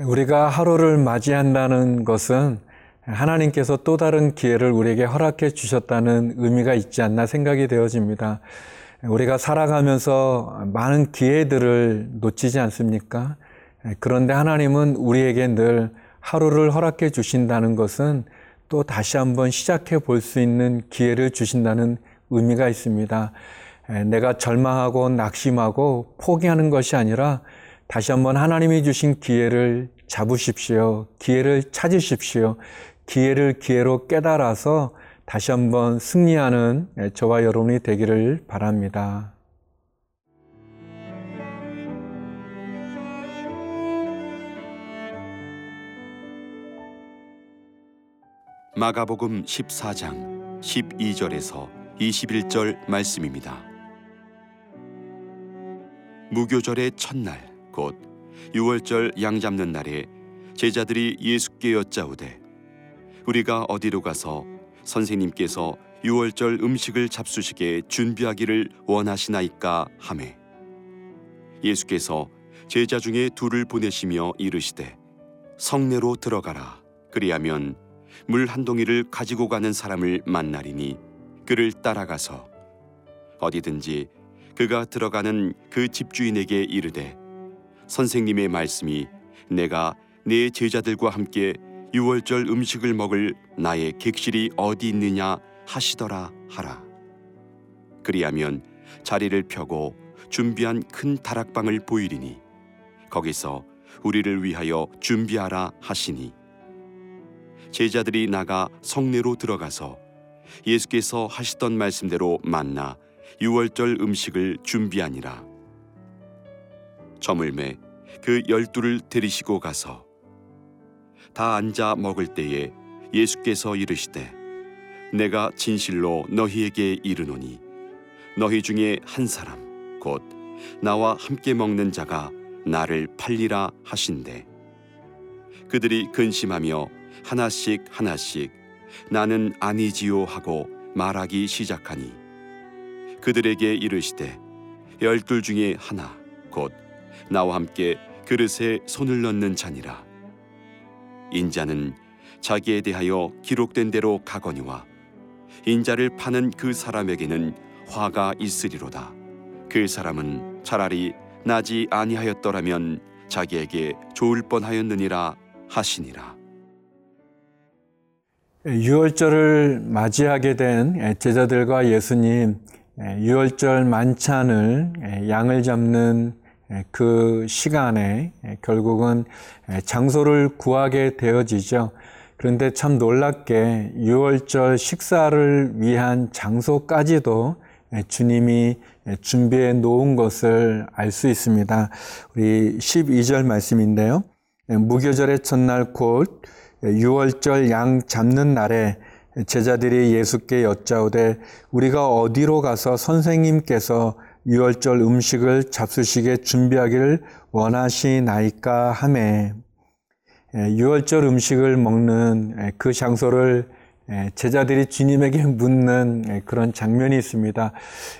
우리가 하루를 맞이한다는 것은 하나님께서 또 다른 기회를 우리에게 허락해 주셨다는 의미가 있지 않나 생각이 되어집니다. 우리가 살아가면서 많은 기회들을 놓치지 않습니까? 그런데 하나님은 우리에게 늘 하루를 허락해 주신다는 것은 또 다시 한번 시작해 볼 수 있는 기회를 주신다는 의미가 있습니다. 내가 절망하고 낙심하고 포기하는 것이 아니라 다시 한번 하나님이 주신 기회를 잡으십시오. 기회를 찾으십시오. 기회를 기회로 깨달아서 다시 한번 승리하는 저와 여러분이 되기를 바랍니다. 마가복음 14장 12절에서 21절 말씀입니다. 무교절의 첫날 곧 6월절 양 잡는 날에 제자들이 예수께 여짜오되 우리가 어디로 가서 선생님께서 6월절 음식을 잡수시게 준비하기를 원하시나이까 하매 예수께서 제자 중에 둘을 보내시며 이르시되 성내로 들어가라. 그리하면 물 한 동이를 가지고 가는 사람을 만나리니 그를 따라가서 어디든지 그가 들어가는 그 집주인에게 이르되 선생님의 말씀이 내가 내 제자들과 함께 유월절 음식을 먹을 나의 객실이 어디 있느냐 하시더라 하라. 그리하면 자리를 펴고 준비한 큰 다락방을 보이리니 거기서 우리를 위하여 준비하라 하시니 제자들이 나가 성내로 들어가서 예수께서 하시던 말씀대로 만나 유월절 음식을 준비하니라. 저물매 그 열두를 데리시고 가서 다 앉아 먹을 때에 예수께서 이르시되 내가 진실로 너희에게 이르노니 너희 중에 한 사람 곧 나와 함께 먹는 자가 나를 팔리라 하신대. 그들이 근심하며 하나씩 하나씩 나는 아니지요 하고 말하기 시작하니 그들에게 이르시되 열둘 중에 하나 곧 나와 함께 그릇에 손을 넣는 자니라. 인자는 자기에 대하여 기록된 대로 가거니와 인자를 파는 그 사람에게는 화가 있으리로다. 그 사람은 차라리 나지 아니하였더라면 자기에게 좋을 뻔하였느니라 하시니라. 유월절을 맞이하게 된 제자들과 예수님 유월절 만찬을 양을 잡는 그 시간에 결국은 장소를 구하게 되어지죠. 그런데 참 놀랍게 6월절 식사를 위한 장소까지도 주님이 준비해 놓은 것을 알 수 있습니다. 우리 12절 말씀인데요. 무교절의 첫날 곧 6월절 양 잡는 날에 제자들이 예수께 여짜오되 우리가 어디로 가서 선생님께서 유월절 음식을 잡수시게 준비하기를 원하시나이까 하매 예, 유월절 음식을 먹는 예, 그 장소를 예, 제자들이 주님에게 묻는 그런 장면이 있습니다.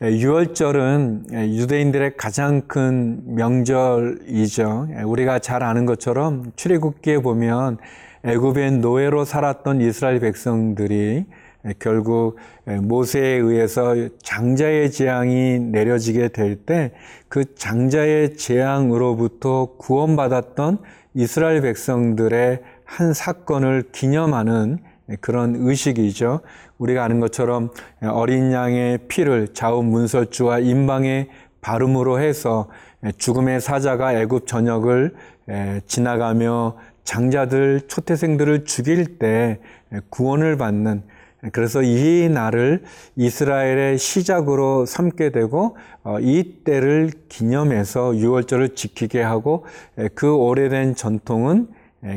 유월절은 유대인들의 가장 큰 명절이죠. 우리가 잘 아는 것처럼 출애굽기에 보면 애굽의 노예로 살았던 이스라엘 백성들이 결국 모세에 의해서 장자의 재앙이 내려지게 될 때 그 장자의 재앙으로부터 구원받았던 이스라엘 백성들의 한 사건을 기념하는 그런 의식이죠. 우리가 아는 것처럼 어린 양의 피를 좌우 문설주와 임방의 발음으로 해서 죽음의 사자가 애굽 전역을 지나가며 장자들 초태생들을 죽일 때 구원을 받는 그래서 이 날을 이스라엘의 시작으로 삼게 되고 어, 이 때를 기념해서 유월절을 지키게 하고 그 오래된 전통은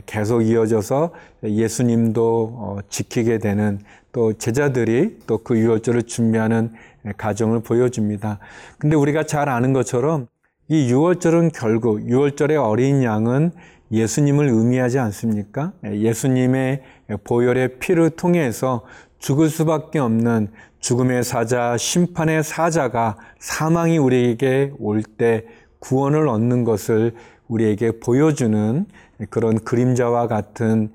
계속 이어져서 예수님도 어, 지키게 되는 또 제자들이 또그 유월절을 준비하는 가정을 보여줍니다. 근데 우리가 잘 아는 것처럼 이 유월절은 결국 유월절의 어린 양은 예수님을 의미하지 않습니까? 예수님의 보혈의 피를 통해서 죽을 수밖에 없는 죽음의 사자, 심판의 사자가 사망이 우리에게 올 때 구원을 얻는 것을 우리에게 보여주는 그런 그림자와 같은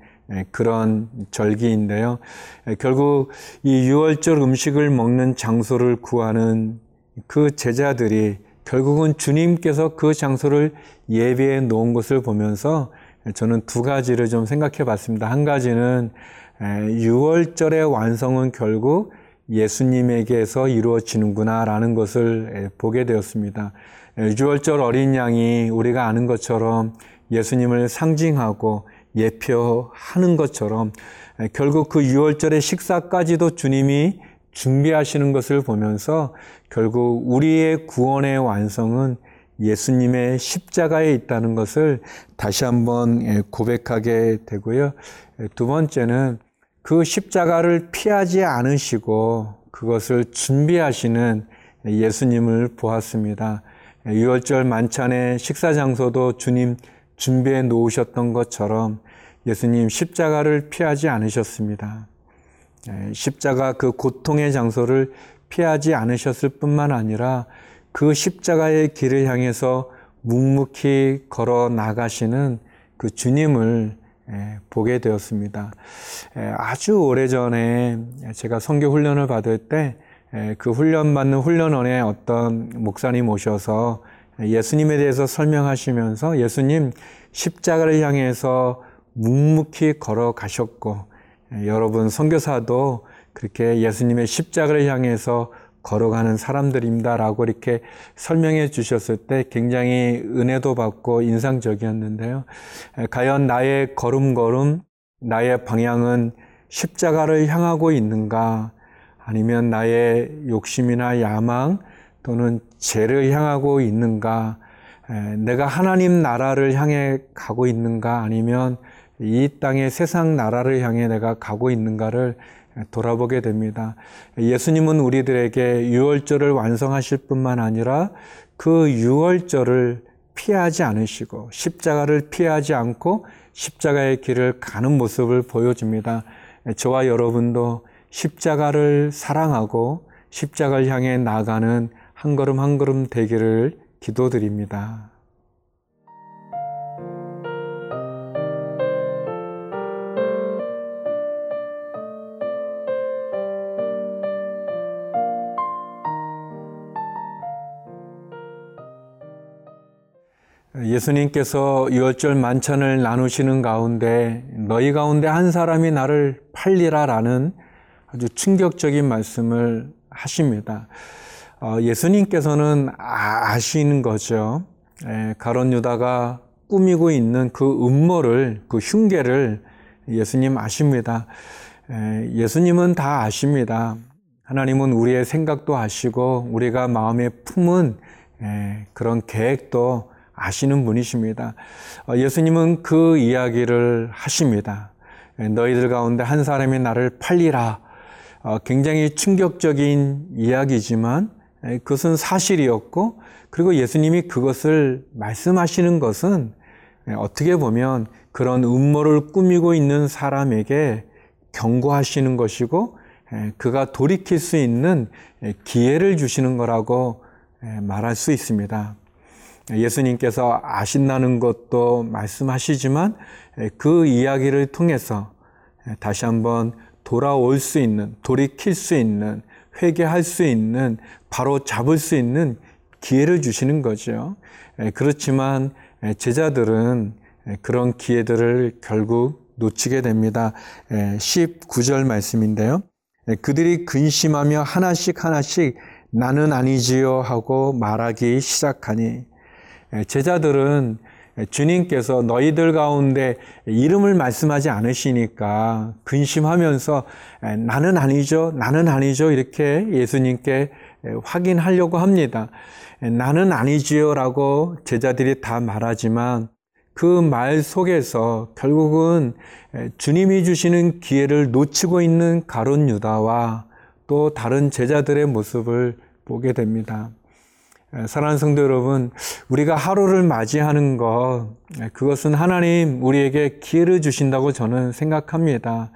그런 절기인데요. 결국 이 유월절 음식을 먹는 장소를 구하는 그 제자들이 결국은 주님께서 그 장소를 예비해 놓은 것을 보면서 저는 두 가지를 좀 생각해 봤습니다. 한 가지는 6월절의 완성은 결국 예수님에게서 이루어지는구나라는 것을 보게 되었습니다. 6월절 어린 양이 우리가 아는 것처럼 예수님을 상징하고 예표하는 것처럼 결국 그 6월절의 식사까지도 주님이 준비하시는 것을 보면서 결국 우리의 구원의 완성은 예수님의 십자가에 있다는 것을 다시 한번 고백하게 되고요. 두 번째는 그 십자가를 피하지 않으시고 그것을 준비하시는 예수님을 보았습니다. 6월절 만찬의 식사 장소도 주님 준비해 놓으셨던 것처럼 예수님 십자가를 피하지 않으셨습니다. 십자가 그 고통의 장소를 피하지 않으셨을 뿐만 아니라 그 십자가의 길을 향해서 묵묵히 걸어 나가시는 그 주님을 보게 되었습니다. 아주 오래 전에 제가 성교 훈련을 받을 때 그 훈련 받는 훈련원에 어떤 목사님 오셔서 예수님에 대해서 설명하시면서 예수님 십자가를 향해서 묵묵히 걸어가셨고 여러분 선교사도 그렇게 예수님의 십자가를 향해서 걸어가는 사람들입니다라고 이렇게 설명해 주셨을 때 굉장히 은혜도 받고 인상적이었는데요. 과연 나의 걸음걸음, 나의 방향은 십자가를 향하고 있는가? 아니면 나의 욕심이나 야망 또는 죄를 향하고 있는가? 내가 하나님 나라를 향해 가고 있는가? 아니면 이 땅의 세상 나라를 향해 내가 가고 있는가를 돌아보게 됩니다. 예수님은 우리들에게 유월절을 완성하실 뿐만 아니라 그 유월절을 피하지 않으시고 십자가를 피하지 않고 십자가의 길을 가는 모습을 보여줍니다. 저와 여러분도 십자가를 사랑하고 십자가를 향해 나가는 한 걸음 한 걸음 되기를 기도드립니다. 예수님께서 유월절 만찬을 나누시는 가운데 너희 가운데 한 사람이 나를 팔리라라는 아주 충격적인 말씀을 하십니다. 어, 예수님께서는 아시는 거죠. 가론 유다가 꾸미고 있는 그 음모를, 그 흉계를 예수님 아십니다. 예수님은 다 아십니다. 하나님은 우리의 생각도 아시고 우리가 마음에 품은 그런 계획도 아시는 분이십니다. 어, 예수님은 그 이야기를 하십니다. 너희들 가운데 한 사람이 나를 팔리라. 어, 굉장히 충격적인 이야기지만 그것은 사실이었고 그리고 예수님이 그것을 말씀하시는 것은 어떻게 보면 그런 음모를 꾸미고 있는 사람에게 경고하시는 것이고 그가 돌이킬 수 있는 기회를 주시는 거라고 말할 수 있습니다. 예수님께서 아신다는 것도 말씀하시지만 그 이야기를 통해서 다시 한번 돌아올 수 있는, 돌이킬 수 있는, 회개할 수 있는, 바로 잡을 수 있는 기회를 주시는 거죠. 그렇지만 제자들은 그런 기회들을 결국 놓치게 됩니다. 19절 말씀인데요. 그들이 근심하며 하나씩 하나씩 나는 아니지요 하고 말하기 시작하니 예, 제자들은 주님께서 너희들 가운데 이름을 말씀하지 않으시니까 근심하면서 예, 나는 아니죠, 나는 아니죠 이렇게 예수님께 예, 확인하려고 합니다. 나는 아니지요 라고 제자들이 다 말하지만 그 말 속에서 결국은 주님이 주시는 기회를 놓치고 있는 가론 유다와 또 다른 제자들의 모습을 보게 됩니다. 사랑하는 성도 여러분, 우리가 하루를 맞이하는 것, 그것은 하나님 우리에게 기회를 주신다고 저는 생각합니다.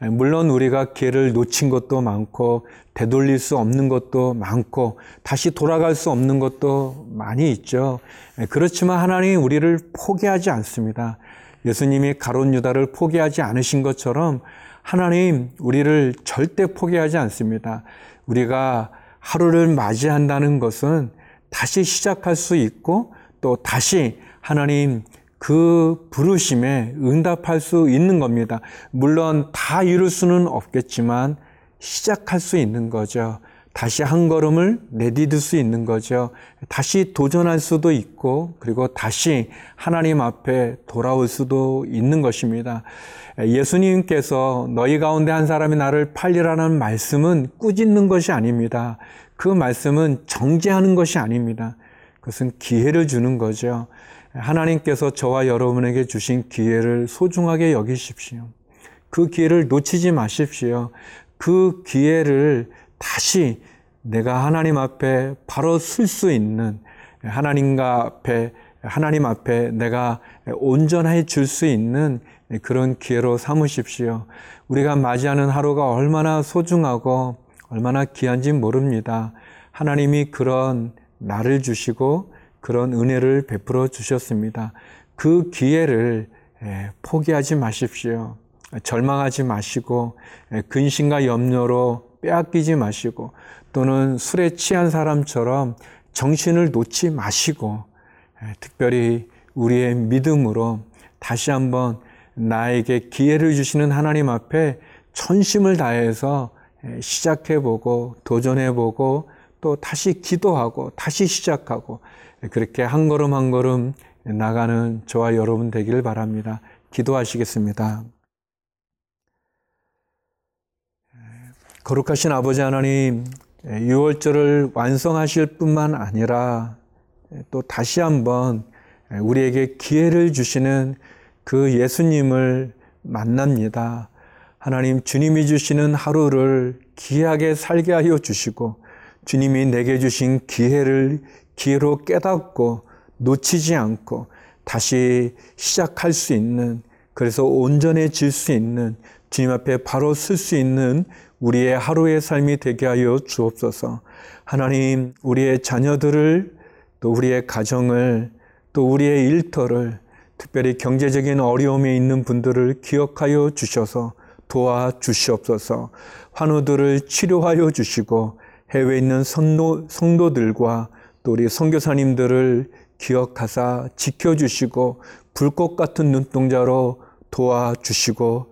물론 우리가 기회를 놓친 것도 많고, 되돌릴 수 없는 것도 많고, 다시 돌아갈 수 없는 것도 많이 있죠. 그렇지만 하나님 우리를 포기하지 않습니다. 예수님이 가론 유다를 포기하지 않으신 것처럼 하나님 우리를 절대 포기하지 않습니다. 우리가 하루를 맞이한다는 것은 다시 시작할 수 있고 또 다시 하나님 그 부르심에 응답할 수 있는 겁니다. 물론 다 이룰 수는 없겠지만 시작할 수 있는 거죠. 다시 한 걸음을 내디딜 수 있는 거죠. 다시 도전할 수도 있고, 그리고 다시 하나님 앞에 돌아올 수도 있는 것입니다. 예수님께서 너희 가운데 한 사람이 나를 팔리라는 말씀은 꾸짖는 것이 아닙니다. 그 말씀은 정죄하는 것이 아닙니다. 그것은 기회를 주는 거죠. 하나님께서 저와 여러분에게 주신 기회를 소중하게 여기십시오. 그 기회를 놓치지 마십시오. 그 기회를 다시 내가 하나님 앞에 바로 쓸수 있는 하나님과 앞에 하나님 앞에 내가 온전해 줄 수 있는 그런 기회로 삼으십시오. 우리가 맞이하는 하루가 얼마나 소중하고 얼마나 귀한지 모릅니다. 하나님이 그런 나를 주시고 그런 은혜를 베풀어 주셨습니다. 그 기회를 포기하지 마십시오. 절망하지 마시고 근심과 염려로 빼앗기지 마시고 또는 술에 취한 사람처럼 정신을 놓지 마시고 특별히 우리의 믿음으로 다시 한번 나에게 기회를 주시는 하나님 앞에 천심을 다해서 시작해보고 도전해보고 또 다시 기도하고 다시 시작하고 그렇게 한 걸음 한 걸음 나가는 저와 여러분 되기를 바랍니다. 기도하시겠습니다. 거룩하신 아버지 하나님, 6월절을 완성하실 뿐만 아니라 또 다시 한번 우리에게 기회를 주시는 그 예수님을 만납니다. 하나님 주님이 주시는 하루를 귀하게 살게 하여 주시고 주님이 내게 주신 기회를 기회로 깨닫고 놓치지 않고 다시 시작할 수 있는 그래서 온전해질 수 있는 주님 앞에 바로 쓸 수 있는 우리의 하루의 삶이 되게 하여 주옵소서. 하나님, 우리의 자녀들을 또 우리의 가정을 또 우리의 일터를 특별히 경제적인 어려움에 있는 분들을 기억하여 주셔서 도와 주시옵소서. 환우들을 치료하여 주시고 해외에 있는 성도, 성도들과 또 우리 선교사님들을 기억하사 지켜주시고 불꽃 같은 눈동자로 도와주시고